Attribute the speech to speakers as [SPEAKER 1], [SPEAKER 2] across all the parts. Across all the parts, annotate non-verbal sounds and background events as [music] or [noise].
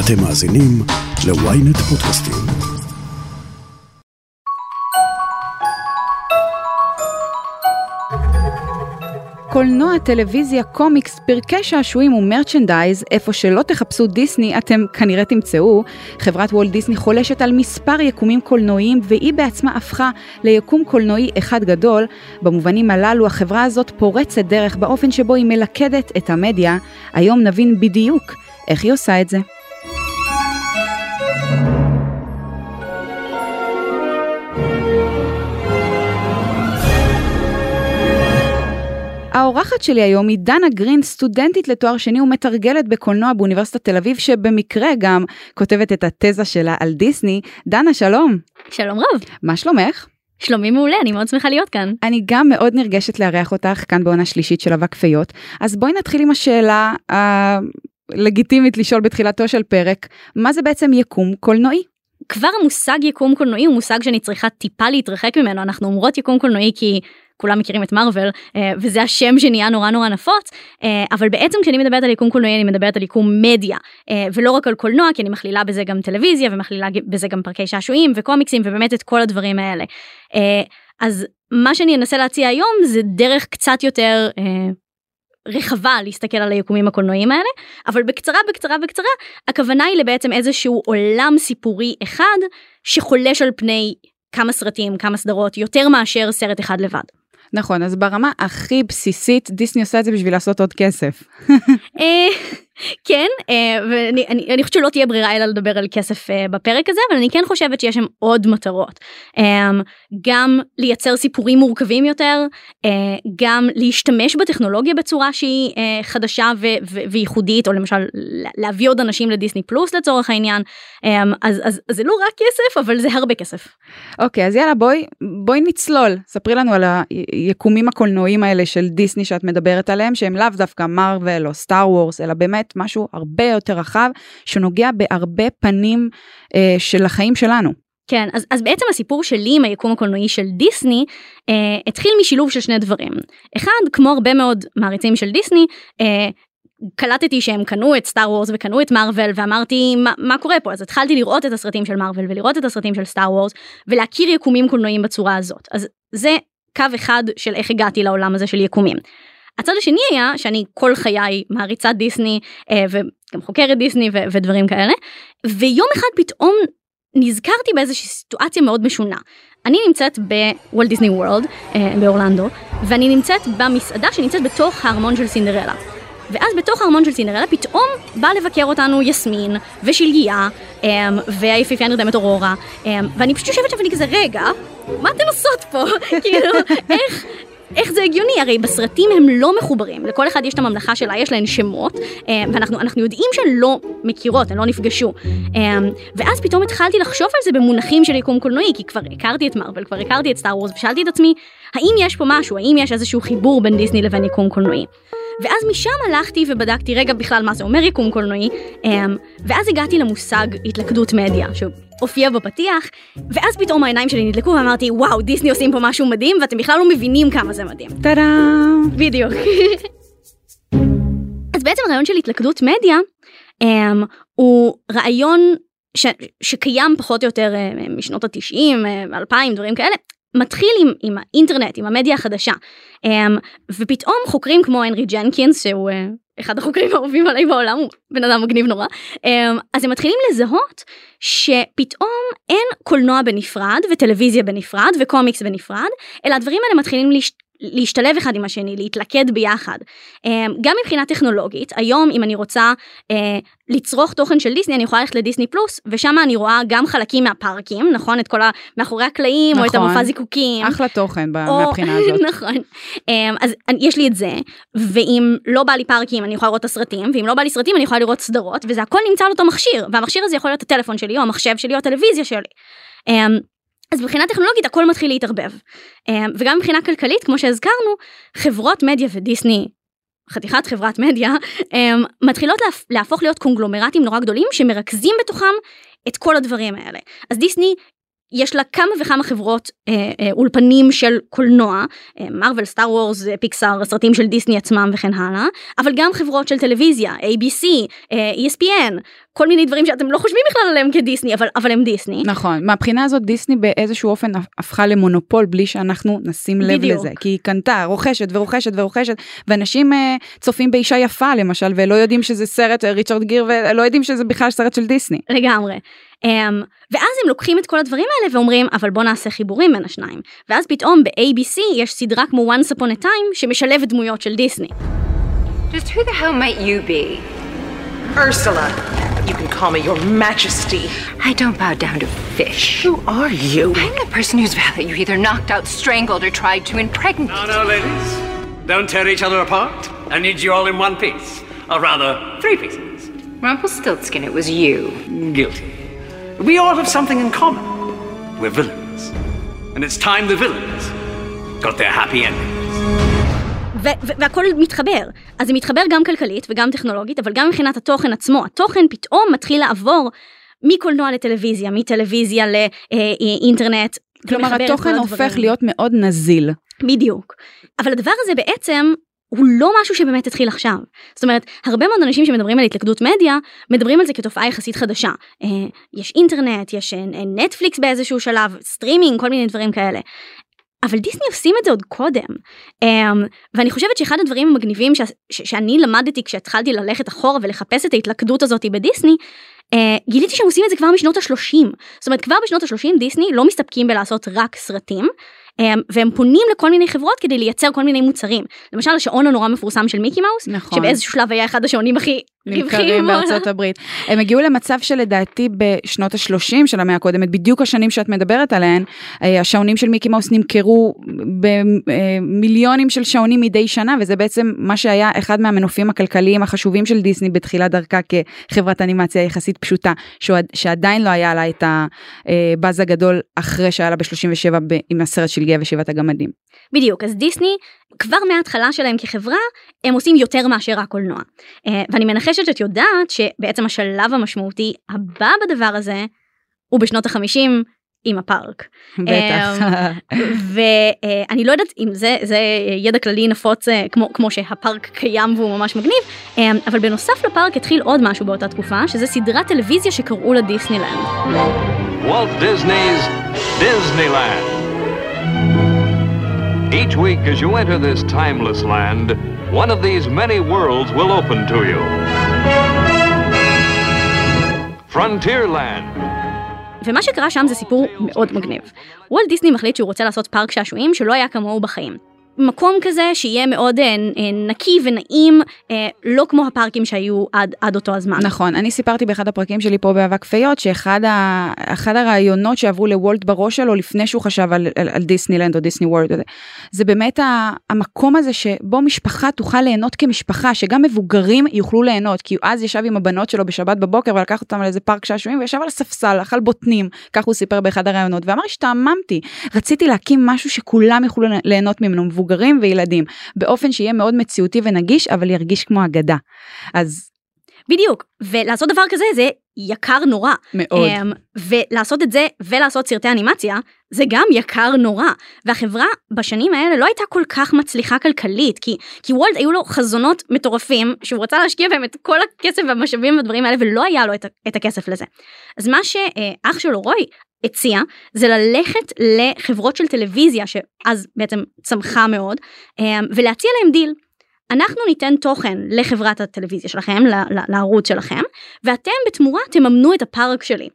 [SPEAKER 1] אתם מאזינים ל-ynet פודקאסטים.
[SPEAKER 2] קולנוע, טלוויזיה, קומיקס, פרקי שעשועים ומרצ'נדייז, איפה שלא תחפשו דיסני אתם כנראה תמצאו. חברת וולט דיסני חולשת על מספר יקומים קולנועיים והיא בעצמה הפכה ליקום קולנועי אחד גדול. במובנים הללו החברה הזאת פורצת דרך באופן שבו היא מלכדת את המדיה. היום נבין בדיוק איך היא עושה את זה. האורחת שלי היום היא דנה גרין, סטודנטית לתואר שני ומתרגלת בקולנוע באוניברסיטת תל אביב, שבמקרה גם כותבת את התזה שלה על דיסני. דנה, שלום.
[SPEAKER 3] שלום רב.
[SPEAKER 2] מה שלומך?
[SPEAKER 3] שלומי מעולה, אני מאוד שמחה להיות כאן.
[SPEAKER 2] אני גם מאוד נרגשת לארח אותך כאן בעונה שלישית של אבק פיות. אז בואי נתחיל עם השאלה הלגיטימית לשאול בתחילתו של פרק, מה זה בעצם יקום קולנועי?
[SPEAKER 3] כבר המושג יקום קולנועי הוא מושג שאני צריכה טיפה להתרחק ממנו, אנחנו אומרות יקום קולנועי כי כולם מכירים את מארוול אה, וזה השם שנהיה נורא נורא נפוץ אה, אבל בעצם כשאני מדברת על יקום קולנועי אני מדברת על יקום מדיה אה, ולא רק על קולנוע כי אני מכלילה בזה גם טלוויזיה ומכלילה בזה גם פרקי שעשועים וקומיקסים ובאמת את כל הדברים האלה. אז מה שאני אנסה להציע היום זה דרך קצת יותר רחבה להסתכל על היקומים הקולנועיים האלה אבל בקצרה בקצרה בקצרה הכוונה היא לבעצם איזשהו עולם סיפורי אחד שחולש על פני כמה סרטים כמה סדרות יותר מאשר סרט אחד לבד.
[SPEAKER 2] נכון, אז ברמה הכי בסיסית, דיסני עושה את זה בשביל לעשות עוד כסף.
[SPEAKER 3] אה, כן, אה, ואני אני, אני חושבת שלא תהיה ברירה אלא לדבר על כסף אה, בפרק הזה, אבל אני כן חושבת שיש שם עוד מטרות. גם לייצר סיפורים מורכבים יותר, גם להשתמש בטכנולוגיה בצורה שהיא חדשה וייחודית, או למשל להביא עוד אנשים לדיסני פלוס לצורך העניין, אז, אז, אז זה לא רק כסף, אבל זה הרבה כסף.
[SPEAKER 2] אוקיי, okay, אז יאללה, בואי, בואי נצלול, ספרי לנו על היקומים הקולנועיים האלה של דיסני שאת מדברת עליהם, שהם לאו דווקא מארוול או סטאר וורס, אלא באמת באמת משהו הרבה יותר רחב, שנוגע בהרבה פנים אה, של החיים שלנו.
[SPEAKER 3] כן, אז, אז בעצם הסיפור שלי עם היקום הקולנועי של דיסני אה, התחיל משילוב של שני דברים. אחד, כמו הרבה מאוד מעריצים של דיסני, אה, קלטתי שהם קנו את סטאר וורס וקנו את מארוול ואמרתי מה, מה קורה פה אז התחלתי לראות את הסרטים של מארוול ולראות את הסרטים של סטאר וורס ולהכיר יקומים קולנועיים בצורה הזאת אז זה קו אחד של איך הגעתי לעולם הזה של יקומים. הצד השני היה שאני כל חיי מעריצת דיסני אה, וגם חוקרת דיסני ודברים כאלה ויום אחד פתאום נזכרתי באיזושהי סיטואציה מאוד משונה. אני נמצאת בוולט דיסני וורלד אה, באורלנדו ואני נמצאת במסעדה שנמצאת בתוך הארמון של סינדרלה. ואז בתוך הארמון של סינדרלה פתאום בא לבקר אותנו יסמין ושלגיה אה, והיפיפייה נרדמת אורורה ואני פשוט יושבת שם ואני כזה רגע מה אתן עושות פה [laughs] כאילו איך איך זה הגיוני? הרי בסרטים הם לא מחוברים, לכל אחד יש את הממלכה שלה, יש להן שמות, אה, ואנחנו יודעים שהן לא מכירות, הן לא נפגשו. אה, ואז פתאום התחלתי לחשוב על זה במונחים של יקום קולנועי, כי כבר הכרתי את מרוויל, כבר הכרתי את סטאר וורס, ושאלתי את עצמי, האם יש פה משהו, האם יש איזשהו חיבור בין דיסני לבין יקום קולנועי? ואז משם הלכתי ובדקתי רגע בכלל מה זה אומר יקום קולנועי, אמ, ואז הגעתי למושג התלכדות מדיה, שהופיע בפתיח, ואז פתאום העיניים שלי נדלקו ואמרתי, וואו, דיסני עושים פה משהו מדהים, ואתם בכלל לא מבינים כמה זה מדהים.
[SPEAKER 2] טאדאם.
[SPEAKER 3] בדיוק. [laughs] אז בעצם הרעיון של התלכדות מדיה, um, הוא רעיון ש, שקיים פחות או יותר uh, משנות התשעים, uh, אלפיים, דברים כאלה, מתחיל עם, עם האינטרנט, עם המדיה החדשה. Um, ופתאום חוקרים כמו הנרי ג'נקינס, שהוא uh, אחד החוקרים האהובים עליי בעולם, הוא בן אדם מגניב נורא, um, אז הם מתחילים לזהות שפתאום אין קולנוע בנפרד וטלוויזיה בנפרד וקומיקס בנפרד, אלא הדברים האלה מתחילים להשת... להשתלב אחד עם השני, להתלכד ביחד. אמ, גם מבחינה טכנולוגית, היום אם אני רוצה אה, לצרוך תוכן של דיסני, אני יכולה ללכת לדיסני פלוס, ושם אני רואה גם חלקים מהפארקים, נכון? את כל המאחורי הקלעים, נכון, או את נכון. המופע זיקוקים.
[SPEAKER 2] אחלה תוכן או, מהבחינה הזאת. [laughs]
[SPEAKER 3] נכון. אמ, אז יש לי את זה, ואם לא בא לי פארקים, אני יכולה לראות את הסרטים, ואם לא בא לי סרטים, אני יכולה לראות סדרות, וזה הכל נמצא על אותו מכשיר, והמכשיר הזה יכול להיות הטלפון שלי, או המחשב שלי, או הטלוויזיה שלי. אמ, אז מבחינה טכנולוגית הכל מתחיל להתערבב. אמ, וגם מבחינה כלכלית, כמו שהזכרנו, חברות מדיה ודיסני, חתיכת חברת מדיה, אמ, מתחילות להפוך להיות קונגלומרטים נורא גדולים שמרכזים בתוכם את כל הדברים האלה. אז דיסני יש לה כמה וכמה חברות אה, אה, אולפנים של קולנוע, מרוויל, סטאר וורס, פיקסאר, סרטים של דיסני עצמם וכן הלאה, אבל גם חברות של טלוויזיה, ABC, אה, ESPN, כל מיני דברים שאתם לא חושבים בכלל עליהם כדיסני, אבל, אבל הם דיסני.
[SPEAKER 2] נכון, מהבחינה הזאת דיסני באיזשהו אופן הפכה למונופול בלי שאנחנו נשים לב בדיוק. לזה, כי היא קנתה, רוכשת ורוכשת ורוכשת, ואנשים אה, צופים באישה יפה למשל, ולא יודעים שזה סרט אה, ריצ'רד גיר, ולא יודעים שזה בכלל סרט של דיסני.
[SPEAKER 3] לגמרי. Um, ואז הם לוקחים את כל הדברים האלה ואומרים אבל בוא נעשה חיבורים בין השניים ואז פתאום ב-ABC יש סדרה כמו once upon a time שמשלבת דמויות של דיסני. Just who the hell might you be?
[SPEAKER 4] Ursula. You can call me your majesty.
[SPEAKER 5] I don't bow down to fish.
[SPEAKER 4] Who are you?
[SPEAKER 5] I'm the person whose valet you either knocked out, strangled, or tried to impregnate.
[SPEAKER 6] No, no, ladies. Don't tear each other apart. I need you all in one piece. Or rather, three pieces.
[SPEAKER 5] Rumpelstiltskin, it was you.
[SPEAKER 6] Guilty. We all have something in common. We're villains. And it's time the villains got their happy endings.
[SPEAKER 3] והכל מתחבר. אז זה מתחבר גם כלכלית וגם טכנולוגית, אבל גם מבחינת התוכן עצמו. התוכן פתאום מתחיל לעבור מקולנוע לטלוויזיה, מטלוויזיה לאינטרנט.
[SPEAKER 2] כלומר, התוכן הופך להיות מאוד נזיל.
[SPEAKER 3] בדיוק. אבל הדבר הזה בעצם הוא לא משהו שבאמת התחיל עכשיו. זאת אומרת, הרבה מאוד אנשים שמדברים על התלכדות מדיה, מדברים על זה כתופעה יחסית חדשה. אה, יש אינטרנט, יש אה, נטפליקס באיזשהו שלב, סטרימינג, כל מיני דברים כאלה. אבל דיסני עושים את זה עוד קודם. Um, ואני חושבת שאחד הדברים המגניבים ש- ש- שאני למדתי כשהתחלתי ללכת אחורה ולחפש את ההתלכדות הזאת בדיסני, גיליתי שהם עושים את זה כבר משנות ה-30. זאת אומרת, כבר בשנות ה-30 דיסני לא מסתפקים בלעשות רק סרטים, הם, והם פונים לכל מיני חברות כדי לייצר כל מיני מוצרים. למשל השעון הנורא מפורסם של מיקי מאוס, נכון. שבאיזשהו שלב היה אחד השעונים הכי
[SPEAKER 2] רווחיים בארצות הברית. הם הגיעו למצב שלדעתי בשנות ה-30 של המאה הקודמת, בדיוק השנים שאת מדברת עליהן, אה, השעונים של מיקי מאוס נמכרו במיליונים של שעונים מדי שנה, וזה בעצם מה שהיה אחד מהמנופים הכלכליים החשובים של דיסני בתחילת דרכה כחברת אנימציה יחסית פשוטה, שעדיין לא היה לה את הבאז הגדול אחרי שהיה לה ב-37 עם הסרט של גאה ושבעת הגמדים.
[SPEAKER 3] בדיוק, אז דיסני כבר מההתחלה שלהם כחברה הם עושים יותר מאשר הקולנוע. אה, ואני מנחשת שאת יודעת שבעצם השלב המשמעותי הבא בדבר הזה הוא בשנות החמישים עם הפארק.
[SPEAKER 2] בטח. אה,
[SPEAKER 3] ואני לא יודעת אם זה, זה ידע כללי נפוץ אה, כמו, כמו שהפארק קיים והוא ממש מגניב, אבל בנוסף לפארק התחיל עוד משהו באותה תקופה, שזה סדרת טלוויזיה שקראו לה דיסנילנד. וולט דיסני's דיסנילנד.
[SPEAKER 7] Each week, as you enter this timeless land, one of these many worlds will open to you. Frontierland. ומה שקרה שם זה סיפור מאוד מגניב. וולט דיסני מחליט שהוא רוצה לעשות פארק שעשועים שלא היה כמוהו בחיים. מקום כזה שיהיה מאוד אה, אה, נקי ונעים, אה, לא כמו הפארקים שהיו עד, עד אותו הזמן.
[SPEAKER 2] נכון, אני סיפרתי באחד הפרקים שלי פה באבק פיות, שאחד ה, הרעיונות שעברו לוולט בראש שלו לפני שהוא חשב על, על, על דיסנילנד או דיסני וורד, זה באמת ה, המקום הזה שבו משפחה תוכל ליהנות כמשפחה, שגם מבוגרים יוכלו ליהנות, כי הוא אז ישב עם הבנות שלו בשבת בבוקר ולקח אותם לאיזה פארק שעשועים וישב על הספסל, אכל בוטנים, כך הוא סיפר באחד הרעיונות, ואמר השתעממתי, רציתי להקים משהו שכולם יוכלו ליהנות ממנו, מבוגרים וילדים, באופן שיהיה מאוד מציאותי ונגיש, אבל ירגיש כמו אגדה. אז...
[SPEAKER 3] בדיוק, ולעשות דבר כזה זה יקר נורא.
[SPEAKER 2] מאוד. Um,
[SPEAKER 3] ולעשות את זה ולעשות סרטי אנימציה זה גם יקר נורא. והחברה בשנים האלה לא הייתה כל כך מצליחה כלכלית, כי, כי וולד היו לו חזונות מטורפים שהוא רצה להשקיע בהם את כל הכסף והמשאבים והדברים האלה ולא היה לו את, את הכסף לזה. אז מה שאח שלו רוי הציע זה ללכת לחברות של טלוויזיה שאז בעצם צמחה מאוד אמ, ולהציע להם דיל. אנחנו ניתן תוכן לחברת הטלוויזיה שלכם, לערוץ שלכם, ואתם בתמורה תממנו את הפארק שלי.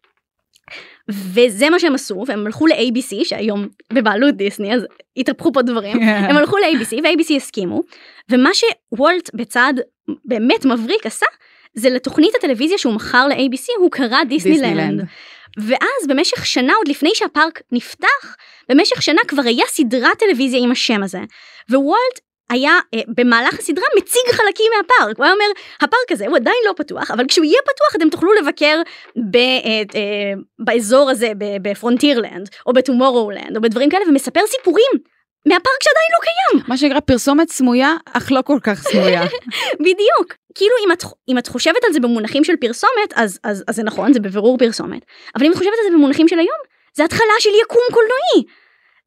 [SPEAKER 3] וזה מה שהם עשו, והם הלכו ל-ABC, שהיום בבעלות דיסני, אז התהפכו פה דברים, [laughs] הם הלכו ל-ABC, ו-ABC הסכימו, ומה שוולט בצד באמת מבריק עשה, זה לתוכנית הטלוויזיה שהוא מכר ל-ABC, הוא קרא דיסנילנד. ואז במשך שנה, עוד לפני שהפארק נפתח, במשך שנה כבר היה סדרת טלוויזיה עם השם הזה. ווולט היה אה, במהלך הסדרה מציג חלקים מהפארק, הוא היה אומר, הפארק הזה הוא עדיין לא פתוח, אבל כשהוא יהיה פתוח אתם תוכלו לבקר ב, אה, אה, באזור הזה, ב Frontierland, או ב Tomorrowland, או בדברים כאלה, ומספר סיפורים מהפארק שעדיין לא קיים.
[SPEAKER 2] מה שנקרא פרסומת סמויה, אך לא כל כך סמויה. [laughs]
[SPEAKER 3] בדיוק. כאילו אם את, אם את חושבת על זה במונחים של פרסומת, אז, אז, אז זה נכון, זה בבירור פרסומת. אבל אם את חושבת על זה במונחים של היום, זה התחלה של יקום קולנועי.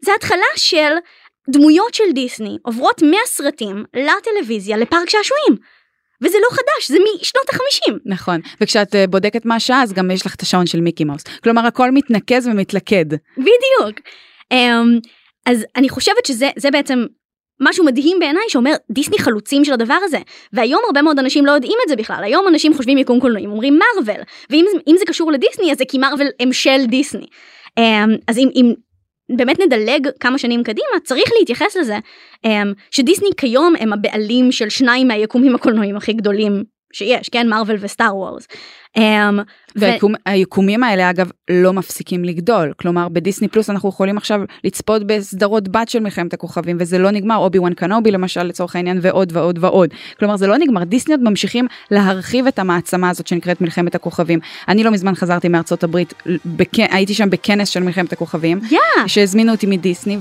[SPEAKER 3] זה התחלה של דמויות של דיסני עוברות מהסרטים לטלוויזיה לפארק שעשועים. וזה לא חדש, זה משנות החמישים.
[SPEAKER 2] נכון, וכשאת אה, בודקת מה השעה אז גם יש לך את השעון של מיקי מאוס. כלומר הכל מתנקז ומתלכד.
[SPEAKER 3] בדיוק. Um, אז אני חושבת שזה בעצם משהו מדהים בעיניי שאומר דיסני חלוצים של הדבר הזה. והיום הרבה מאוד אנשים לא יודעים את זה בכלל. היום אנשים חושבים יקום קולנועים אומרים מרוויל ואם זה קשור לדיסני אז זה כי מארוול הם של דיסני. Um, אז אם, אם באמת נדלג כמה שנים קדימה צריך להתייחס לזה um, שדיסני כיום הם הבעלים של שניים מהיקומים הקולנועיים הכי גדולים שיש כן מארוול וסטאר וורס.
[SPEAKER 2] והיקומים. האלה אגב לא מפסיקים לגדול כלומר בדיסני פלוס אנחנו יכולים עכשיו לצפות בסדרות בת של מלחמת הכוכבים וזה לא נגמר אובי וואן קנובי למשל לצורך העניין ועוד ועוד ועוד כלומר זה לא נגמר דיסני עוד ממשיכים להרחיב את המעצמה הזאת שנקראת מלחמת הכוכבים אני לא מזמן חזרתי מארצות הברית בכ... הייתי שם בכנס של מלחמת הכוכבים
[SPEAKER 3] yeah.
[SPEAKER 2] שהזמינו אותי מדיסני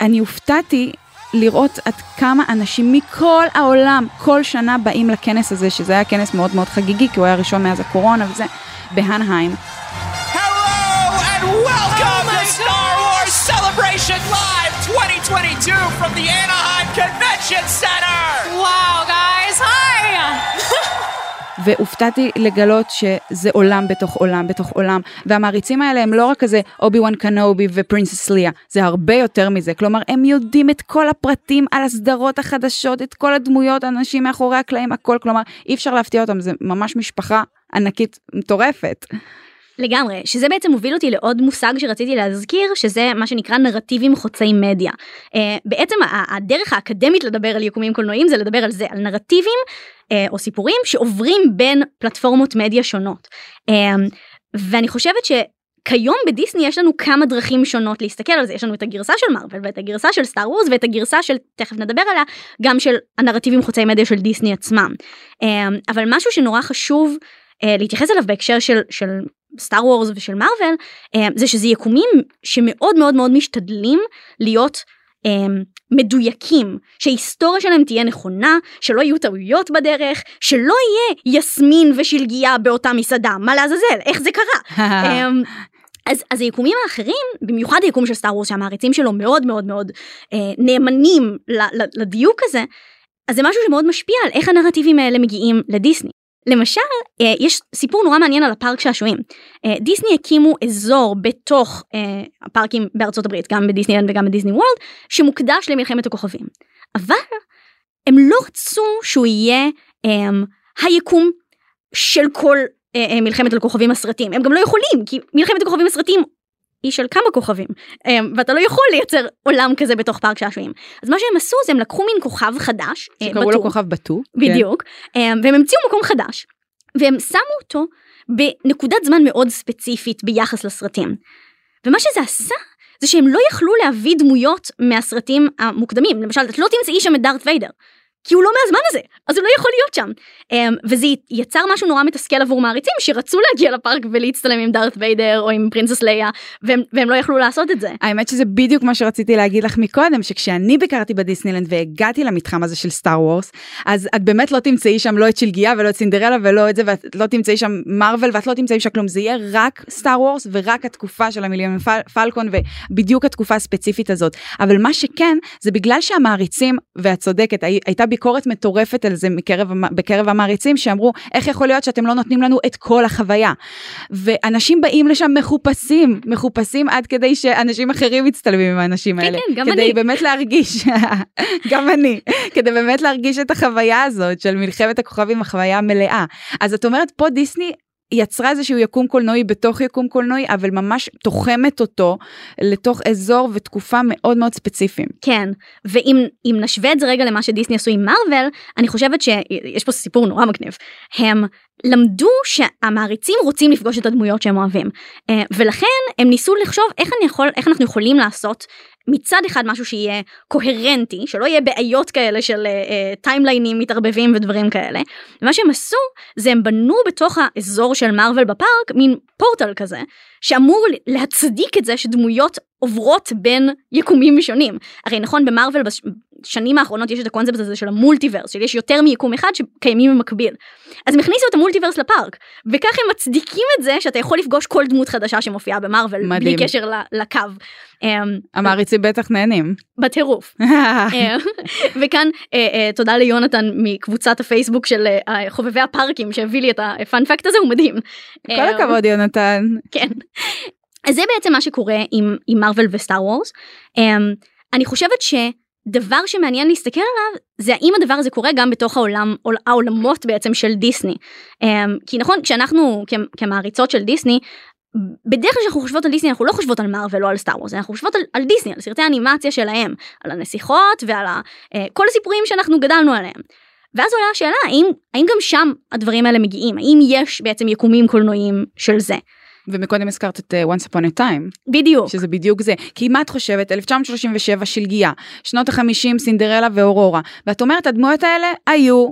[SPEAKER 2] ואני הופתעתי לראות עד כמה אנשים מכל העולם כל שנה באים לכנס הזה, שזה היה כנס מאוד מאוד חגיגי, כי הוא היה ראשון מאז הקורונה וזה, בהנהיים. Wow, guys, hi! והופתעתי לגלות שזה עולם בתוך עולם בתוך עולם. והמעריצים האלה הם לא רק כזה אובי וואן קנובי ופרינסס ליה זה הרבה יותר מזה. כלומר הם יודעים את כל הפרטים על הסדרות החדשות את כל הדמויות אנשים מאחורי הקלעים הכל. כלומר אי אפשר להפתיע אותם זה ממש משפחה ענקית מטורפת.
[SPEAKER 3] לגמרי, שזה בעצם מוביל אותי לעוד מושג שרציתי להזכיר, שזה מה שנקרא נרטיבים חוצי מדיה. Uh, בעצם הדרך האקדמית לדבר על יקומים קולנועיים זה לדבר על זה, על נרטיבים uh, או סיפורים שעוברים בין פלטפורמות מדיה שונות. Uh, ואני חושבת ש... כיום בדיסני יש לנו כמה דרכים שונות להסתכל על זה יש לנו את הגרסה של מארוול ואת הגרסה של סטאר וורס ואת הגרסה של תכף נדבר עליה גם של הנרטיבים חוצי מדיה של דיסני עצמם אבל משהו שנורא חשוב להתייחס אליו בהקשר של, של סטאר וורס ושל מארוול אה, זה שזה יקומים שמאוד מאוד מאוד משתדלים להיות אה, מדויקים שההיסטוריה שלהם תהיה נכונה שלא יהיו טעויות בדרך שלא יהיה יסמין ושלגיה באותה מסעדה מה לעזאזל איך זה קרה. [laughs] אה, אז, אז היקומים האחרים, במיוחד היקום של סטאר וורס שהמעריצים שלו מאוד מאוד מאוד אה, נאמנים לדיוק הזה, אז זה משהו שמאוד משפיע על איך הנרטיבים האלה מגיעים לדיסני. למשל, אה, יש סיפור נורא מעניין על הפארק שעשועים. אה, דיסני הקימו אזור בתוך אה, הפארקים בארצות הברית, גם בדיסנילנד וגם בדיסני וורלד, שמוקדש למלחמת הכוכבים. אבל הם לא רצו שהוא יהיה היקום של כל מלחמת הכוכבים הסרטים. הם גם לא יכולים, כי מלחמת הכוכבים הסרטים היא של כמה כוכבים אמ, ואתה לא יכול לייצר עולם כזה בתוך פארק שעשועים אז מה שהם עשו זה הם לקחו מין כוכב חדש
[SPEAKER 2] אה, שקראו לו כוכב בטור
[SPEAKER 3] בדיוק כן. והם המציאו מקום חדש והם שמו אותו בנקודת זמן מאוד ספציפית ביחס לסרטים. ומה שזה עשה זה שהם לא יכלו להביא דמויות מהסרטים המוקדמים למשל את לא תמצאי שם את דארט ויידר כי הוא לא מהזמן הזה, אז הוא לא יכול להיות שם. Um, וזה יצר משהו נורא מתסכל עבור מעריצים שרצו להגיע לפארק ולהצטלם עם דארת ויידר או עם פרינסס ליה, והם, והם לא יכלו לעשות את זה.
[SPEAKER 2] האמת שזה בדיוק מה שרציתי להגיד לך מקודם, שכשאני ביקרתי בדיסנילנד והגעתי למתחם הזה של סטאר וורס, אז את באמת לא תמצאי שם לא את שלגיה ולא את סינדרלה ולא את זה, ואת לא תמצאי שם מרוויל ואת לא תמצאי שם כלום, זה יהיה רק סטאר וורס ורק התקופה של המיליון פל, פלקון ובדיוק התקופה הספציפית הזאת. אבל מה שכן, זה בגלל שהמעריצים, ואת הייתה ביקורת מטורפת על זה מקרב, בקרב המעריצים שאמרו איך יכול להיות שאתם לא נותנים לנו את כל החוויה. ואנשים באים לשם מחופשים, מחופשים עד כדי שאנשים אחרים מצטלמים עם האנשים
[SPEAKER 3] כן,
[SPEAKER 2] האלה.
[SPEAKER 3] כן, גם
[SPEAKER 2] כדי
[SPEAKER 3] אני.
[SPEAKER 2] באמת להרגיש, [laughs] גם אני, כדי באמת להרגיש את החוויה הזאת של מלחמת הכוכבים, החוויה המלאה. אז את אומרת פה דיסני יצרה איזשהו יקום קולנועי בתוך יקום קולנועי, אבל ממש תוחמת אותו לתוך אזור ותקופה מאוד מאוד ספציפיים.
[SPEAKER 3] כן, ואם נשווה את זה רגע למה שדיסני עשו עם מארוול, אני חושבת שיש פה סיפור נורא מגניב. הם למדו שהמעריצים רוצים לפגוש את הדמויות שהם אוהבים, אה, ולכן הם ניסו לחשוב איך, יכול, איך אנחנו יכולים לעשות מצד אחד משהו שיהיה קוהרנטי שלא יהיה בעיות כאלה של טיימליינים uh, מתערבבים ודברים כאלה. מה שהם עשו זה הם בנו בתוך האזור של מארוול בפארק מין פורטל כזה שאמור להצדיק את זה שדמויות עוברות בין יקומים שונים. הרי נכון במארוול בשנים האחרונות יש את הקונספט הזה של המולטיברס, שיש יותר מיקום אחד שקיימים במקביל. אז הם הכניסו את המולטיברס לפארק, וכך הם מצדיקים את זה שאתה יכול לפגוש כל דמות חדשה שמופיעה במרוויל, בלי. קשר לקו. אמ,
[SPEAKER 2] המעריצים בטח נהנים.
[SPEAKER 3] בטירוף. [laughs] אה, וכאן אה, אה, תודה ליונתן מקבוצת הפייסבוק של אה, חובבי הפארקים שהביא לי את הפאנפקט הזה, הוא מדהים.
[SPEAKER 2] כל
[SPEAKER 3] אה,
[SPEAKER 2] הכבוד יונתן.
[SPEAKER 3] כן. אז זה בעצם מה שקורה עם, מרוויל וסטאר וורס. אני חושבת שדבר שמעניין להסתכל עליו זה האם הדבר הזה קורה גם בתוך העולם, עול- העולמות בעצם של דיסני. Um, כי נכון, כשאנחנו כמעריצות של דיסני, בדרך כלל כשאנחנו חושבות על דיסני אנחנו לא חושבות על מארוול או על סטאר וורס, אנחנו חושבות על, על דיסני, על סרטי האנימציה שלהם, על הנסיכות ועל ה, אה, כל הסיפורים שאנחנו גדלנו עליהם. ואז עולה השאלה האם, האם גם שם הדברים האלה מגיעים, האם יש בעצם יקומים קולנועיים של זה.
[SPEAKER 2] ומקודם הזכרת את uh, once upon a time,
[SPEAKER 3] בדיוק.
[SPEAKER 2] שזה בדיוק זה. כי מה את חושבת? 1937 שלגיה, שנות ה-50 סינדרלה ואורורה, ואת אומרת הדמויות האלה היו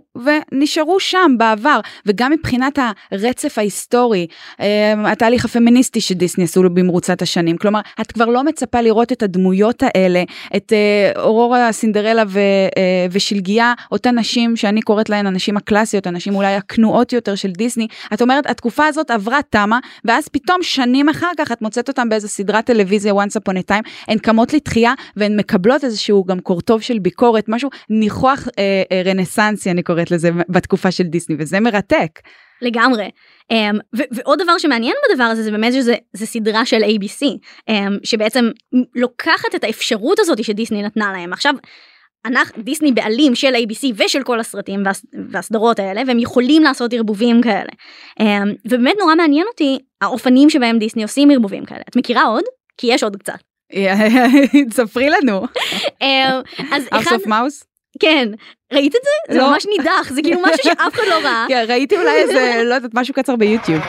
[SPEAKER 2] ונשארו שם בעבר, וגם מבחינת הרצף ההיסטורי, אה, התהליך הפמיניסטי שדיסני עשו לו במרוצת השנים, כלומר, את כבר לא מצפה לראות את הדמויות האלה, את אה, אורורה, סינדרלה ו, אה, ושלגיה, אותן נשים שאני קוראת להן הנשים הקלאסיות, הנשים אולי הכנועות יותר של דיסני, את אומרת, התקופה הזאת עברה תמה, ואז פתאום שנים אחר כך את מוצאת אותם באיזה סדרת טלוויזיה once upon a time, הן קמות לתחייה והן מקבלות איזשהו גם קורטוב של ביקורת, משהו ניחוח אה, אה, רנסנסי אני קוראת לזה בתקופה של דיסני, וזה מרתק.
[SPEAKER 3] לגמרי. Um, ו- ועוד דבר שמעניין בדבר הזה זה באמת שזה זה סדרה של ABC um, שבעצם לוקחת את האפשרות הזאת שדיסני נתנה להם עכשיו. אנחנו דיסני בעלים של ABC ושל כל הסרטים והס, והסדרות האלה והם יכולים לעשות ערבובים כאלה. Um, ובאמת נורא מעניין אותי האופנים שבהם דיסני עושים ערבובים כאלה. את מכירה עוד? כי יש עוד קצת. [laughs]
[SPEAKER 2] ספרי לנו.
[SPEAKER 3] Um, אז
[SPEAKER 2] House
[SPEAKER 3] אחד,
[SPEAKER 2] of Mouse?
[SPEAKER 3] כן, ראית את זה? זה
[SPEAKER 2] לא.
[SPEAKER 3] ממש נידח, זה כאילו משהו שאף אחד לא ראה. [laughs]
[SPEAKER 2] כן, ראיתי אולי איזה, לא יודעת, משהו קצר ביוטיוב.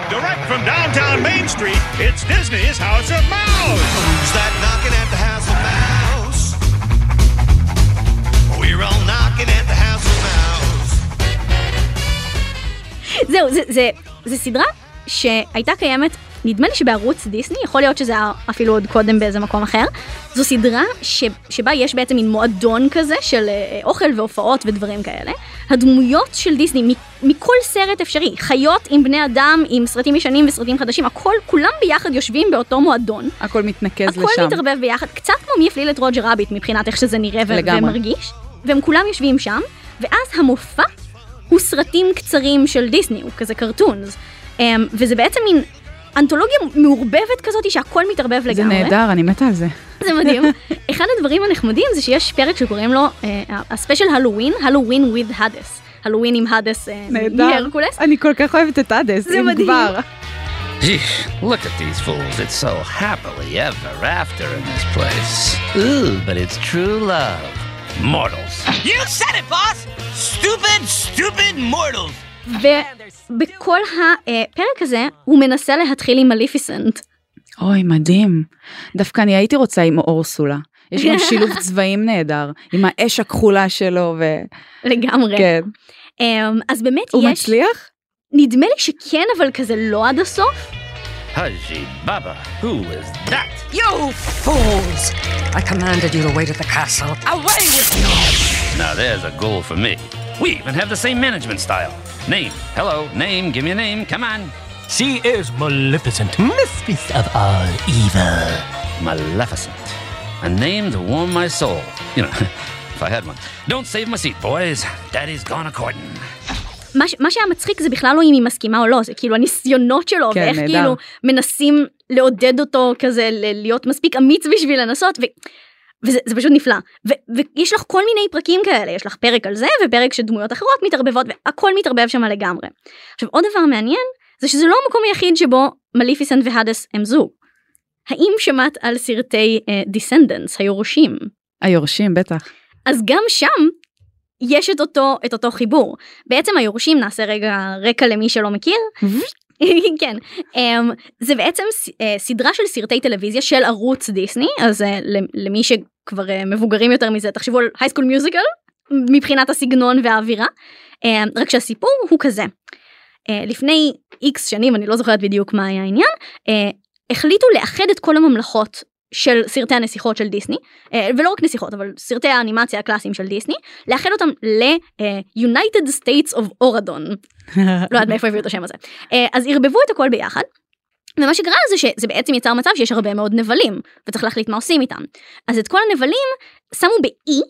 [SPEAKER 3] זהו, זה, זה, זה סדרה שהייתה קיימת, נדמה לי שבערוץ דיסני, יכול להיות שזה היה אפילו עוד קודם באיזה מקום אחר. זו סדרה ש, שבה יש בעצם מין מועדון כזה של אה, אוכל והופעות ודברים כאלה. הדמויות של דיסני מכל סרט אפשרי, חיות עם בני אדם, עם סרטים ישנים וסרטים חדשים, הכל, כולם ביחד יושבים באותו מועדון.
[SPEAKER 2] הכל מתנקז
[SPEAKER 3] הכל
[SPEAKER 2] לשם.
[SPEAKER 3] מתערבב ביחד, קצת כמו מי יפליל את רוג'ר רביט מבחינת איך שזה נראה ו-. ומרגיש, והם כולם יושבים שם, ואז המופע הוא סרטים קצרים של דיסני, הוא כזה קרטונס, um, וזה בעצם מין אנתולוגיה מעורבבת כזאת שהכל מתערבב
[SPEAKER 2] זה
[SPEAKER 3] לגמרי.
[SPEAKER 2] נהדר, אני מתה על זה.
[SPEAKER 3] זה מדהים. [laughs] אחד הדברים הנחמדים זה שיש פרק שקוראים לו אה, הספיישל הלואוין, הלואוין with הדס. הלואוין עם הדס אה. מהרקולס.
[SPEAKER 2] אני כל כך אוהבת את אדס,
[SPEAKER 3] זה
[SPEAKER 2] אם. כבר.
[SPEAKER 8] Look at these fools. It's so happily ever after in this place. Ooh, but it's true love. Mortals.
[SPEAKER 9] You said it, boss! Stupid, stupid mortals!
[SPEAKER 3] ובכל הפרק הזה הוא מנסה להתחיל עם מליפיסנט.
[SPEAKER 2] אוי, מדהים. דווקא אני הייתי רוצה עם אורסולה. יש גם [laughs] שילוב צבעים נהדר, עם האש הכחולה שלו, ו...
[SPEAKER 3] לגמרי.
[SPEAKER 2] כן.
[SPEAKER 3] אמ, אז באמת
[SPEAKER 2] הוא
[SPEAKER 3] יש,
[SPEAKER 2] מצליח?
[SPEAKER 3] נדמה לי שכן, אבל כזה לא עד הסוף.
[SPEAKER 8] Haji Baba, who is that?
[SPEAKER 9] You fools!
[SPEAKER 10] I commanded you to wait at the castle.
[SPEAKER 9] Away with you!
[SPEAKER 8] Now there's a goal for me. We even have the same management style. Name. Hello, name. Give me a name. Come on.
[SPEAKER 11] She is Maleficent, mistress of all evil.
[SPEAKER 8] Maleficent. A name to warm my soul. You know, [laughs] if I had one. Don't save my seat, boys. Daddy's gone a courting.
[SPEAKER 3] מה, ש- מה שהיה מצחיק זה בכלל לא אם היא מסכימה או לא, זה כאילו הניסיונות שלו,
[SPEAKER 2] כן,
[SPEAKER 3] ואיך
[SPEAKER 2] נהדר.
[SPEAKER 3] כאילו מנסים לעודד אותו כזה להיות מספיק אמיץ בשביל לנסות, ו... וזה זה פשוט נפלא. ו- ויש לך כל מיני פרקים כאלה, יש לך פרק על זה ופרק של דמויות אחרות מתערבבות, והכל מתערבב שם לגמרי. עכשיו עוד דבר מעניין, זה שזה לא המקום היחיד שבו מליפיסנט והדס הם זוג. האם שמעת על סרטי Descendants, היורשים?
[SPEAKER 2] היורשים, בטח.
[SPEAKER 3] אז גם שם יש את אותו, את אותו חיבור. בעצם היורשים, נעשה רגע רקע למי שלא מכיר. [laughs] כן, um, זה בעצם ס- uh, סדרה של סרטי טלוויזיה של ערוץ דיסני, אז uh, למי שכבר uh, מבוגרים יותר מזה, תחשבו על הייסקול מיוזיקל, מבחינת הסגנון והאווירה, um, רק שהסיפור הוא כזה. Uh, לפני איקס שנים, אני לא זוכרת בדיוק מה היה העניין, uh, החליטו לאחד את כל הממלכות של סרטי הנסיכות של דיסני, אה, ולא רק נסיכות, אבל סרטי האנימציה הקלאסיים של דיסני, לאחד אותם ל-United States of Oradon. לא יודעת מאיפה הביאו את השם הזה. אה, אז ערבבו את הכל ביחד. ומה שקרה זה שזה בעצם יצר מצב שיש הרבה מאוד נבלים וצריך להחליט מה עושים איתם. אז את כל הנבלים שמו באי אה,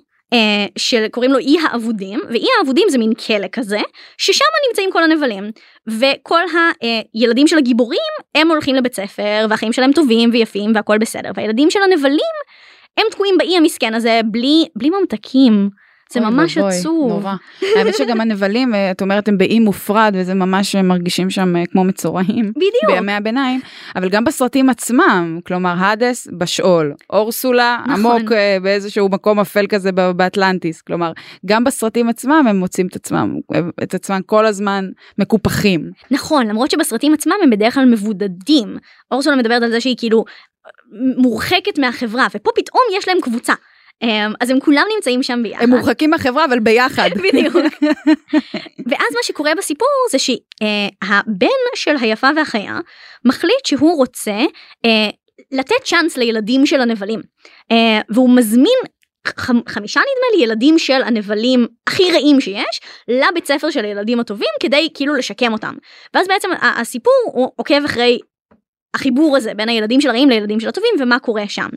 [SPEAKER 3] שקוראים לו אי האבודים ואי האבודים זה מין כלא כזה ששם נמצאים כל הנבלים וכל הילדים של הגיבורים הם הולכים לבית ספר והחיים שלהם טובים ויפים והכל בסדר והילדים של הנבלים הם תקועים באי המסכן הזה בלי בלי ממתקים. זה ממש
[SPEAKER 2] ובוי,
[SPEAKER 3] עצוב.
[SPEAKER 2] נורא. האמת שגם הנבלים, אה, את אומרת, הם באי מופרד, וזה ממש הם מרגישים שם אה, כמו מצורעים. [laughs]
[SPEAKER 3] בדיוק.
[SPEAKER 2] בימי הביניים, אבל גם בסרטים עצמם, כלומר, האדס בשאול, אורסולה
[SPEAKER 3] נכון.
[SPEAKER 2] עמוק אה, באיזשהו מקום אפל כזה באטלנטיס. כלומר, גם בסרטים עצמם הם מוצאים את עצמם, את עצמם כל הזמן מקופחים.
[SPEAKER 3] נכון, למרות שבסרטים עצמם הם בדרך כלל מבודדים. אורסולה מדברת על זה שהיא כאילו מורחקת מהחברה, ופה פתאום יש להם קבוצה. אמ, אז הם כולם נמצאים שם ביחד.
[SPEAKER 2] הם מורחקים מהחברה, אבל ביחד. [laughs]
[SPEAKER 3] בדיוק. [laughs] ואז מה שקורה בסיפור זה שהבן של היפה והחיה מחליט שהוא רוצה אה, לתת צ'אנס לילדים של הנבלים. אה, והוא מזמין חמישה נדמה לי ילדים של הנבלים הכי רעים שיש לבית ספר של הילדים הטובים כדי כאילו לשקם אותם. ואז בעצם הסיפור הוא עוקב אחרי החיבור הזה בין הילדים של הרעים לילדים של הטובים ומה קורה שם.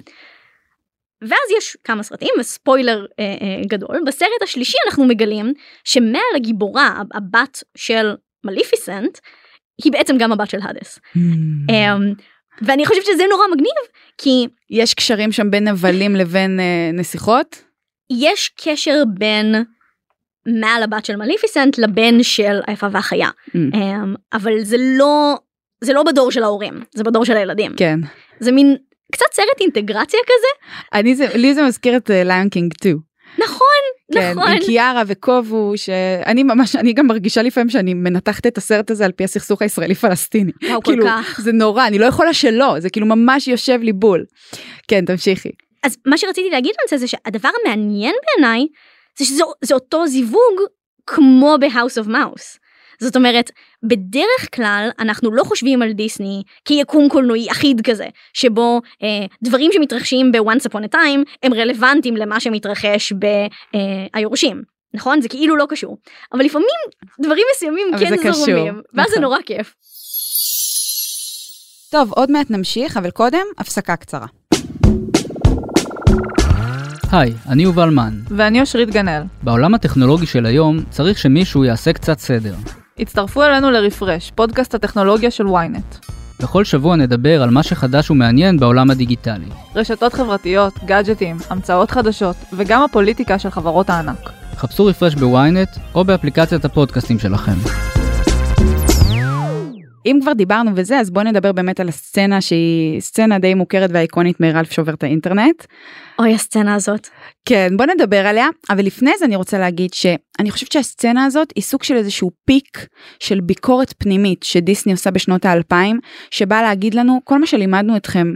[SPEAKER 3] ואז יש כמה סרטים וספוילר אה, אה, גדול בסרט השלישי אנחנו מגלים שמעל הגיבורה הבת של מליפיסנט היא בעצם גם הבת של האדס. אה, ואני חושבת שזה נורא מגניב כי
[SPEAKER 2] יש קשרים שם בין נבלים לבין אה, נסיכות?
[SPEAKER 3] יש קשר בין מעל הבת של מליפיסנט לבן של היפה והחיה
[SPEAKER 2] Mm.
[SPEAKER 3] אה, אבל זה לא זה לא בדור של ההורים זה בדור של הילדים
[SPEAKER 2] כן.
[SPEAKER 3] זה מין קצת סרט אינטגרציה כזה
[SPEAKER 2] אני זה, לי זה מזכיר את ליון קינג 2.
[SPEAKER 3] נכון
[SPEAKER 2] כן,
[SPEAKER 3] נכון
[SPEAKER 2] עם קיארה וקובו, שאני ממש, אני גם מרגישה לפעמים שאני מנתחת את הסרט הזה על פי הסכסוך הישראלי פלסטיני.
[SPEAKER 3] וואו, כל
[SPEAKER 2] כאילו,
[SPEAKER 3] כך.
[SPEAKER 2] זה נורא, אני לא יכולה שלא, זה כאילו ממש יושב לי בול. כן, תמשיכי.
[SPEAKER 3] אז מה שרציתי להגיד על זה זה שהדבר המעניין בעיניי זה שזה זה אותו זיווג כמו ב-House of Mouse. זאת אומרת, בדרך כלל אנחנו לא חושבים על דיסני כיקום קולנועי אחיד כזה, שבו אה, דברים שמתרחשים ב-once upon a time הם רלוונטיים למה שמתרחש ביורשים. נכון? זה כאילו לא קשור. אבל לפעמים דברים מסוימים
[SPEAKER 2] אבל
[SPEAKER 3] כן
[SPEAKER 2] זה קשור,
[SPEAKER 3] זורמים, ואז זה
[SPEAKER 2] נכון.
[SPEAKER 3] נורא כיף.
[SPEAKER 2] טוב, עוד מעט נמשיך, אבל קודם, הפסקה קצרה.
[SPEAKER 12] היי, אני יובל מן.
[SPEAKER 13] ואני אושרית גנאל.
[SPEAKER 12] בעולם הטכנולוגי של היום צריך שמישהו יעשה קצת סדר.
[SPEAKER 13] הצטרפו אלינו לרפרש, פודקאסט הטכנולוגיה של ynet.
[SPEAKER 12] בכל שבוע נדבר על מה שחדש ומעניין בעולם הדיגיטלי.
[SPEAKER 13] רשתות חברתיות, גאדג'טים, המצאות חדשות, וגם הפוליטיקה של חברות הענק.
[SPEAKER 12] חפשו רפרש בוויינט או באפליקציית הפודקאסטים שלכם.
[SPEAKER 2] אם כבר דיברנו וזה, אז בואו נדבר באמת על הסצנה שהיא סצנה די מוכרת ואיקונית מרלף שובר את האינטרנט.
[SPEAKER 3] אוי, הסצנה הזאת.
[SPEAKER 2] כן, בוא נדבר עליה, אבל לפני זה אני רוצה להגיד שאני חושבת שהסצנה הזאת היא סוג של איזשהו פיק של ביקורת פנימית שדיסני עושה בשנות האלפיים, שבאה להגיד לנו, כל מה שלימדנו אתכם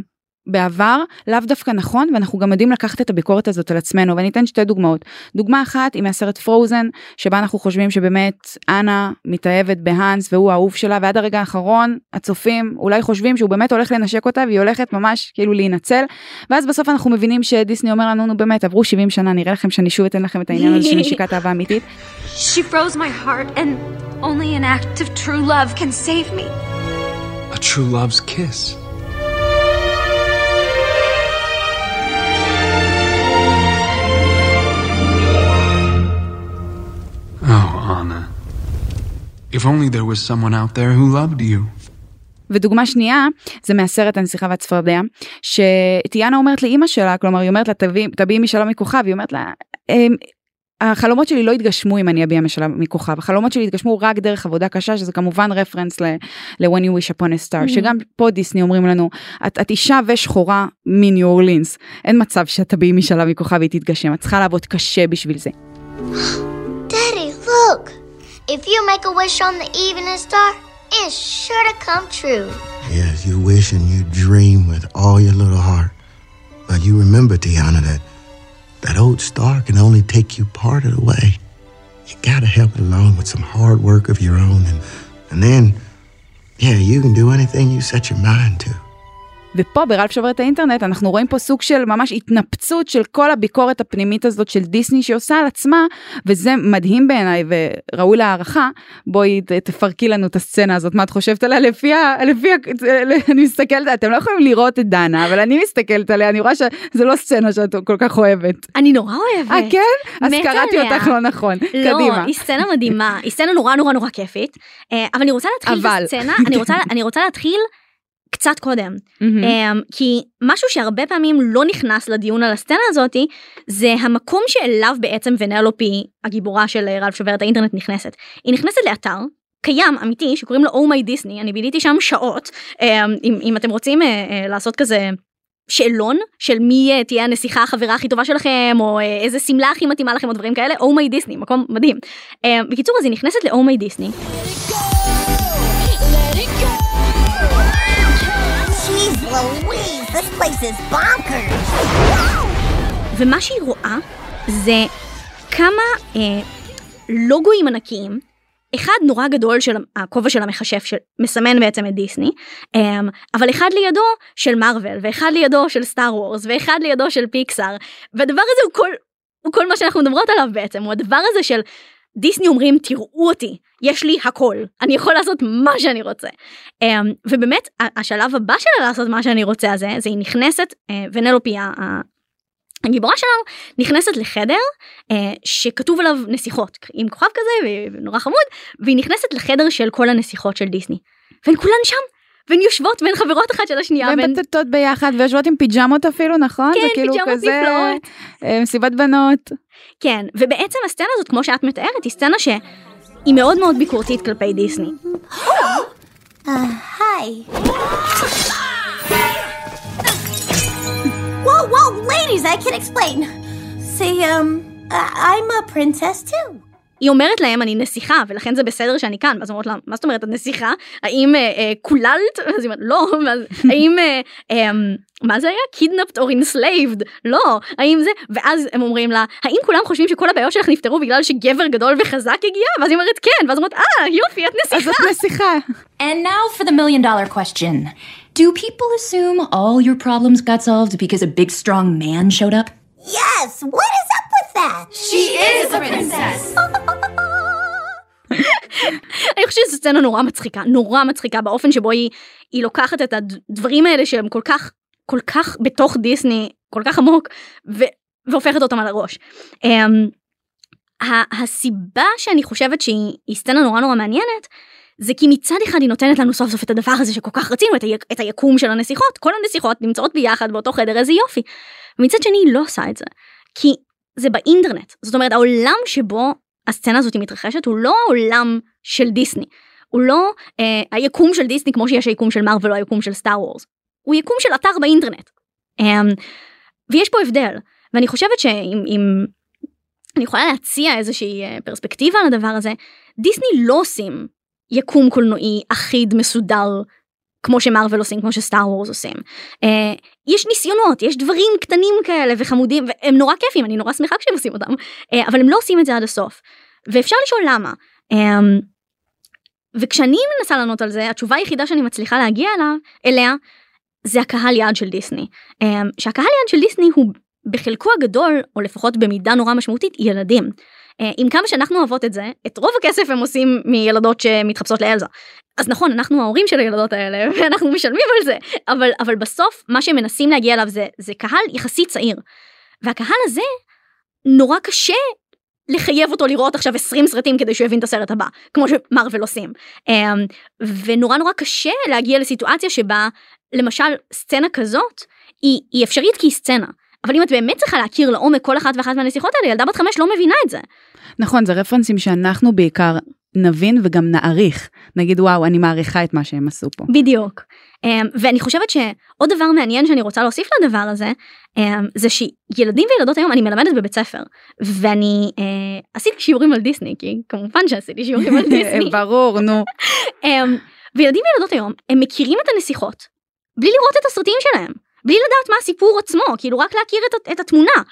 [SPEAKER 2] בעבר לאו דווקא נכון ואנחנו גם יודעים לקחת את הביקורת הזאת על עצמנו ואני אתן שתי דוגמאות. דוגמה אחת היא מהסרט פרוזן שבה אנחנו חושבים שבאמת אנה מתאהבת בהאנס והוא האהוב שלה ועד הרגע האחרון הצופים אולי חושבים שהוא באמת הולך לנשק אותה והיא הולכת ממש כאילו להינצל ואז בסוף אנחנו מבינים שדיסני אומר לנו נו באמת עברו 70 שנה נראה לכם שאני שוב אתן לכם את העניין הזה של [laughs] נשיקת אהבה אמיתית.
[SPEAKER 5] She froze my heart, and only an act of true love can save me.
[SPEAKER 14] A true love's kiss. Oh, Anna. If only there was someone out there who loved you.
[SPEAKER 2] ודוגמה שנייה זה מהסרט הנסיכה והצפרדע שטיאנה אומרת לאימא שלה כלומר היא אומרת לה תביאי תביאי משלום מכוכב היא אומרת לה "אמ, החלומות שלי לא יתגשמו אם אני אביע משלום מכוכב החלומות שלי יתגשמו רק דרך עבודה קשה שזה כמובן רפרנס ל- ל-when you wish upon a star
[SPEAKER 3] Mhm.
[SPEAKER 2] שגם פה דיסני אומרים לנו את, את אישה ושחורה מניו אורלינס אין מצב שאת תביעי משלום מכוכב והיא תתגשם את צריכה לעבוד קשה בשביל זה.
[SPEAKER 15] Look. If you make a wish on the evening star, it's sure to come true.
[SPEAKER 16] Yes, you wish and you dream with all your little heart. But you remember, Tiana, that that old star can only take you part of the way. You gotta help it along with some hard work of your own, and and then, yeah, you can do anything you set your mind to.
[SPEAKER 2] ופה ברלף שובר את האינטרנט אנחנו רואים פה סוג של ממש התנפצות של כל הביקורת הפנימית הזאת של דיסני שעושה על עצמה, וזה מדהים בעיניי וראוי להערכה. בואי תפרקי לנו את הסצנה הזאת, מה את חושבת עליה לפי ה... לפי ה... אני מסתכלת, אתם לא יכולים לראות את דנה, אבל אני מסתכלת עליה, אני רואה שזה לא סצנה שאת כל כך אוהבת.
[SPEAKER 3] אני נורא אוהבת.
[SPEAKER 2] אה, כן? אז קראתי
[SPEAKER 3] עליה.
[SPEAKER 2] אותך לא נכון.
[SPEAKER 3] לא,
[SPEAKER 2] קדימה.
[SPEAKER 3] היא סצנה מדהימה, היא סצנה נורא נורא נורא כיפית, אה, אבל אני רוצה להתחיל. את הסצנה, אני רוצה, אני רוצה להתחיל קצת קודם. אה, כי משהו שהרבה פעמים לא נכנס לדיון על הסצנה הזאתי, זה המקום שאליו בעצם ונלופי, הגיבורה של אה, רלף שובר את האינטרנט נכנסת. היא נכנסת לאתר. קיים אמיתי שקוראים לו Oh My Disney אני ביליתי שם שעות אה, אם, אם אתם רוצים אה, אה, לעשות כזה שאלון של מי תהיה הנסיכה החברה הכי טובה שלכם או איזה שמלה הכי מתאימה לכם או דברים כאלה Oh My Disney מקום מדהים. אה, בקיצור אז היא נכנסת ל-Oh My Disney ומה שהיא רואה זה כמה אה, לוגוים ענקיים. אחד נורא גדול של הכובע של המכשף שמסמן בעצם את דיסני, אה, אבל אחד לידו של מארוול ואחד לידו של סטאר וורס ואחד לידו של פיקסאר. והדבר הזה הוא כל, הוא כל מה שאנחנו מדברות עליו בעצם. הוא הדבר הזה של דיסני אומרים תראו אותי יש לי הכל אני יכול לעשות מה שאני רוצה אה, ובאמת השלב הבא שלה לעשות מה שאני רוצה הזה זה היא נכנסת אה, ונלופי הגיבורה שלנו נכנסת לחדר אה, שכתוב עליו נסיכות עם כוכב כזה ונורא חמוד והיא נכנסת לחדר של כל הנסיכות של דיסני. והן כולן שם והן יושבות והן חברות אחת של השנייה.
[SPEAKER 2] והן מטטות ביחד ויושבות עם פיג'מות אפילו נכון?
[SPEAKER 3] כן,
[SPEAKER 2] זה כאילו
[SPEAKER 3] פיג'מות
[SPEAKER 2] כזה
[SPEAKER 3] נפלאות.
[SPEAKER 2] אה, מסיבת בנות.
[SPEAKER 3] כן ובעצם הסצנה הזאת כמו שאת מתארת היא סצנה שהיא מאוד מאוד ביקורתית כלפי דיסני. [gasps]
[SPEAKER 15] Uh, [laughs] hi. Whoa, whoa, ladies, I can explain. Say, um, I'm a princess too.
[SPEAKER 3] היא אומרת להם אני נסיכה ולכן זה בסדר שאני כאן. ואז אומרות לה מה זאת אומרת את נסיכה? האם אה, אה, קוללת [laughs] אז היא אומרת לא [laughs] האם אה, אה, מה זה היה? kidnapped או enslaved לא האם זה ואז הם אומרים לה האם כולם חושבים שכל הבעיות שלך נפתרו בגלל שגבר גדול וחזק הגיע? ואז היא אומרת כן. ואז אומרת אה יופי את נסיכה
[SPEAKER 2] אז את [laughs] נסיכה.
[SPEAKER 17] And now for the million dollar question. Do people assume all your problems got solved because a big strong man showed up?
[SPEAKER 15] Yes, what is up with that? She is a princess. [laughs]
[SPEAKER 3] אני חושבת שזו סצנה נורא מצחיקה נורא מצחיקה באופן שבו היא היא לוקחת את הדברים האלה שהם כל כך כל כך בתוך דיסני כל כך עמוק ו, והופכת אותם על הראש. Um, ה- הסיבה שאני חושבת שהיא היא סצנה נורא נורא מעניינת זה כי מצד אחד היא נותנת לנו סוף סוף את הדבר הזה שכל כך רצינו את, ה- את היקום של הנסיכות כל הנסיכות נמצאות ביחד באותו חדר איזה יופי. ומצד שני היא לא עושה את זה כי זה באינטרנט זאת אומרת העולם שבו הסצנה הזאת מתרחשת הוא לא העולם של דיסני. הוא לא אה, היקום של דיסני כמו שיש היקום של מרוויל או היקום של סטאר וורס. הוא יקום של אתר באינטרנט. אה, ויש פה הבדל ואני חושבת שאם אם אני יכולה להציע איזושהי אה, פרספקטיבה על הדבר הזה דיסני לא עושים יקום קולנועי אחיד מסודר כמו שמרוויל עושים כמו שסטאר וורס עושים. אה, יש ניסיונות יש דברים קטנים כאלה וחמודים והם נורא כיפים אני נורא שמחה כשהם עושים אותם אה, אבל הם לא עושים את זה עד הסוף. ואפשר לשאול למה. אה, וכשאני מנסה לענות על זה התשובה היחידה שאני מצליחה להגיע אליו אליה זה הקהל יעד של דיסני. שהקהל יעד של דיסני הוא בחלקו הגדול או לפחות במידה נורא משמעותית ילדים. אה, עם כמה שאנחנו אוהבות את זה את רוב הכסף הם עושים מילדות שמתחפשות לאלזה. אז נכון אנחנו ההורים של הילדות האלה [laughs] ואנחנו משלמים על זה אבל אבל בסוף מה שהם מנסים להגיע אליו זה זה קהל יחסית צעיר. והקהל הזה נורא קשה לחייב אותו לראות עכשיו 20 סרטים כדי שהוא יבין את הסרט הבא כמו שמרוויל עושים אמ, ונורא נורא קשה להגיע לסיטואציה שבה למשל סצנה כזאת היא, היא אפשרית כי היא סצנה אבל אם את באמת צריכה להכיר לעומק כל אחת ואחת מהנסיכות האלה ילדה בת חמש לא מבינה את זה.
[SPEAKER 2] נכון, זה רפרנסים שאנחנו בעיקר נבין וגם נעריך. נגיד וואו, אני מעריכה את מה שהם עשו פה.
[SPEAKER 3] בדיוק. Um, ואני חושבת שעוד דבר מעניין שאני רוצה להוסיף לדבר הזה um, זה שילדים וילדות היום אני מלמדת בבית ספר ואני uh, עשיתי שיעורים על דיסני כי כמובן שעשיתי שיעורים על [laughs] דיסני.
[SPEAKER 2] ברור, נו.
[SPEAKER 3] um, [laughs] וילדים וילדות היום הם מכירים את הנסיכות בלי לראות את הסרטים שלהם בלי לדעת מה הסיפור עצמו כאילו רק להכיר את, את התמונה.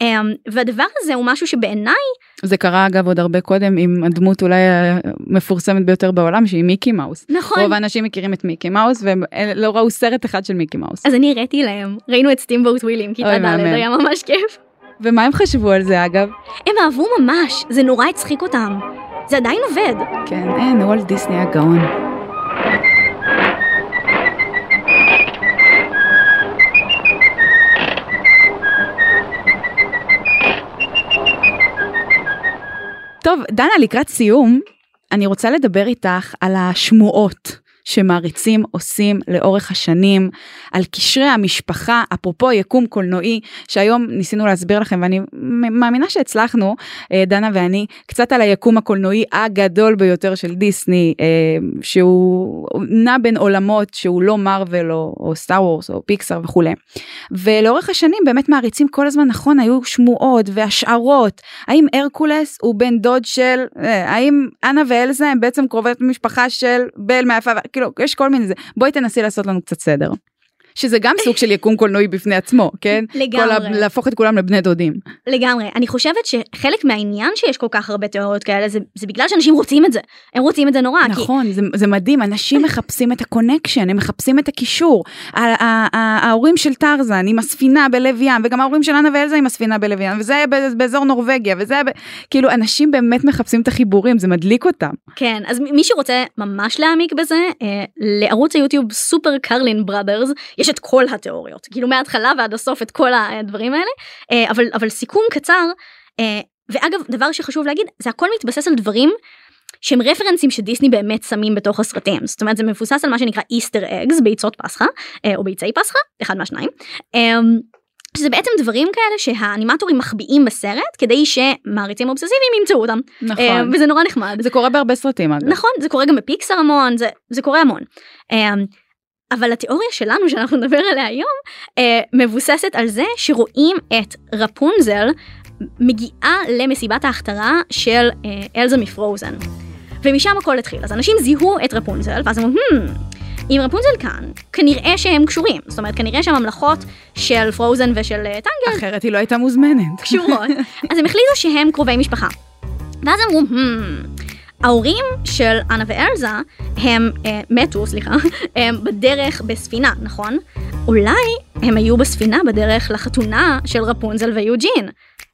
[SPEAKER 3] אמ, והדבר הזה הוא משהו שבעיניי
[SPEAKER 2] זה קרה אגב עוד הרבה קודם עם הדמות אולי המפורסמת ביותר בעולם שהיא מיקי מאוס.
[SPEAKER 3] נכון.
[SPEAKER 2] רוב האנשים מכירים את מיקי מאוס והם לא ראו סרט אחד של מיקי מאוס.
[SPEAKER 3] אז אני הראיתי להם ראינו את סטימבוט ווילים כיתה ד' היה ממש כיף.
[SPEAKER 2] ומה הם חשבו על זה אגב?
[SPEAKER 3] הם אהבו ממש זה נורא הצחיק אותם. זה עדיין עובד.
[SPEAKER 2] כן אין וולט דיסני הגאון. טוב, דנה, לקראת סיום, אני רוצה לדבר איתך על השמועות שמעריצים עושים לאורך השנים, על קשרי המשפחה, אפרופו יקום קולנועי, שהיום ניסינו להסביר לכם, ואני מאמינה שהצלחנו, אה, דנה ואני, קצת על היקום הקולנועי הגדול ביותר של דיסני, אה, שהוא נע בין עולמות שהוא לא מרוויל או, סטאר וורס או פיקסר וכולי. ולאורך השנים באמת מעריצים כל הזמן, נכון, היו שמועות והשערות, האם הרקולס הוא בן דוד של, אה, האם אנה ואלזה הם בעצם קרובי משפחה של בל מהיפה, כאילו יש כל מיני זה בואי תנסי לעשות לנו קצת סדר. שזה גם סוג של יקום קולנועי בפני עצמו, כן?
[SPEAKER 3] לגמרי.
[SPEAKER 2] כל ה... להפוך את כולם לבני דודים.
[SPEAKER 3] לגמרי. אני חושבת שחלק מהעניין שיש כל כך הרבה תיאוריות כאלה, זה, זה בגלל שאנשים רוצים את זה. הם רוצים את זה נורא.
[SPEAKER 2] נכון,
[SPEAKER 3] כי...
[SPEAKER 2] זה, זה מדהים, אנשים מחפשים את ה connection, הם מחפשים את הקישור. ההורים של טרזן עם הספינה בלב ים, וגם ההורים של אנה ואלזה עם הספינה בלב ים, וזה באזור נורבגיה, וזה ב... כאילו, אנשים באמת מחפשים את החיבורים, זה מדליק אותם.
[SPEAKER 3] כן, אז מי שרוצה ממש להעמיק בזה, אה, לערוץ היוטיוב Super Carlin Brothers, יש את כל התיאוריות, כאילו מההתחלה ועד הסוף את כל הדברים האלה, אה, אבל, אבל סיכום קצר, אה, ואגב, דבר שחשוב להגיד, זה הכל מתבסס על דברים שהם רפרנסים שדיסני באמת שמים בתוך הסרטים, זאת אומרת זה מבוסס על מה שנקרא איסטר אגס, ביצות פסחא, אה, או ביצי פסחא, אחד מהשניים. שזה בעצם דברים כאלה שהאנימטורים מחביאים בסרט כדי שמעריצים אובססיביים ימצאו אותם.
[SPEAKER 2] נכון.
[SPEAKER 3] וזה נורא נחמד.
[SPEAKER 2] זה קורה בהרבה סרטים אגב.
[SPEAKER 3] נכון, זה קורה גם בפיקסר המון, זה, זה קורה המון. אבל התיאוריה שלנו שאנחנו נדבר עליה היום אה, מבוססת על זה שרואים את רפונזל מגיעה למסיבת ההכתרה של אה, אלזה מפרוזן. ומשם הכל התחיל אז אנשים זיהו את רפונזל ואז אמרו hmm, אם רפונזל כאן כנראה שהם קשורים זאת אומרת כנראה שהממלכות של פרוזן ושל אה, טנגל
[SPEAKER 2] אחרת היא לא הייתה מוזמנת
[SPEAKER 3] קשורות [laughs] אז הם החליטו שהם קרובי משפחה. ואז אמרו hmm, ההורים של אנה ואלזה הם אה, מתו, סליחה, [laughs] הם בדרך בספינה, נכון? אולי הם היו בספינה בדרך לחתונה של רפונזל ויוג'ין.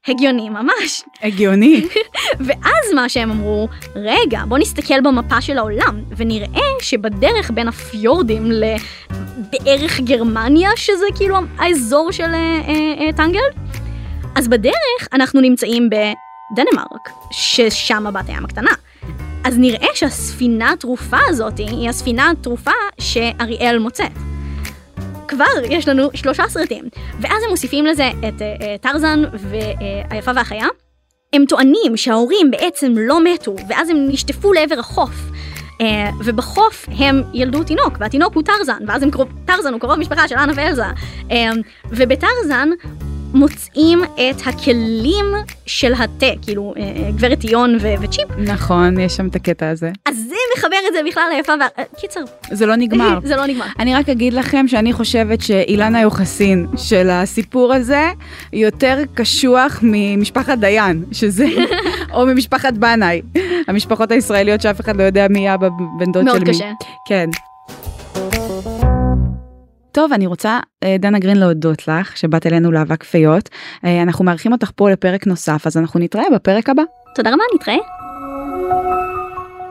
[SPEAKER 3] הגיוני ממש.
[SPEAKER 2] הגיוני. [laughs]
[SPEAKER 3] ואז מה שהם אמרו, רגע, בוא נסתכל במפה של העולם, ונראה שבדרך בין הפיורדים לבערך גרמניה, שזה כאילו האזור של אה, אה, אה, טנגלד, אז בדרך אנחנו נמצאים בדנמרק, ששם הבת הים הקטנה. אז נראה שהספינה התרופה הזאת היא הספינה התרופה שאריאל מוצאת. כבר יש לנו שלושה סרטים, ואז הם מוסיפים לזה את uh, טרזן והיפה והחיה. הם טוענים שההורים בעצם לא מתו, ואז הם נשטפו לעבר החוף. Uh, ובחוף הם ילדו תינוק, והתינוק הוא טרזן, ואז הם קרוב, טרזן הוא קרוב משפחה של אנה ואלזה. Uh, ובטרזן מוצאים את הכלים של התה, כאילו אה, אה, גברת טיון וצ'יפ.
[SPEAKER 2] נכון, יש שם את הקטע הזה.
[SPEAKER 3] אז זה מחבר את זה בכלל ליפה וה... קיצר.
[SPEAKER 2] זה לא נגמר. [laughs]
[SPEAKER 3] זה לא נגמר.
[SPEAKER 2] אני רק אגיד לכם שאני חושבת שאילנה יוחסין של הסיפור הזה יותר קשוח ממשפחת דיין, שזה, [laughs] או ממשפחת בנאי, המשפחות הישראליות שאף אחד לא יודע מי אבא בן דוד של מי.
[SPEAKER 3] מאוד קשה.
[SPEAKER 2] כן. טוב, אני רוצה, אה, דנה גרין, להודות לך שבאת אלינו לאבק פיות. אה, אנחנו מארחים אותך פה לפרק נוסף, אז אנחנו נתראה בפרק הבא.
[SPEAKER 3] תודה רבה, נתראה.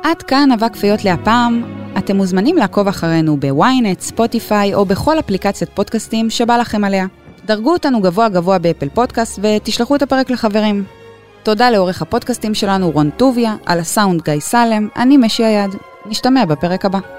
[SPEAKER 2] עד כאן אבק פיות להפעם. אתם מוזמנים לעקוב אחרינו בוויינט, ספוטיפיי או בכל אפליקציית פודקאסטים שבא לכם עליה. דרגו אותנו גבוה גבוה באפל פודקאסט ותשלחו את הפרק לחברים. תודה לעורך הפודקאסטים שלנו רון טוביה, על הסאונד גיא סלם, אני משי היד. נשתמע בפרק הבא.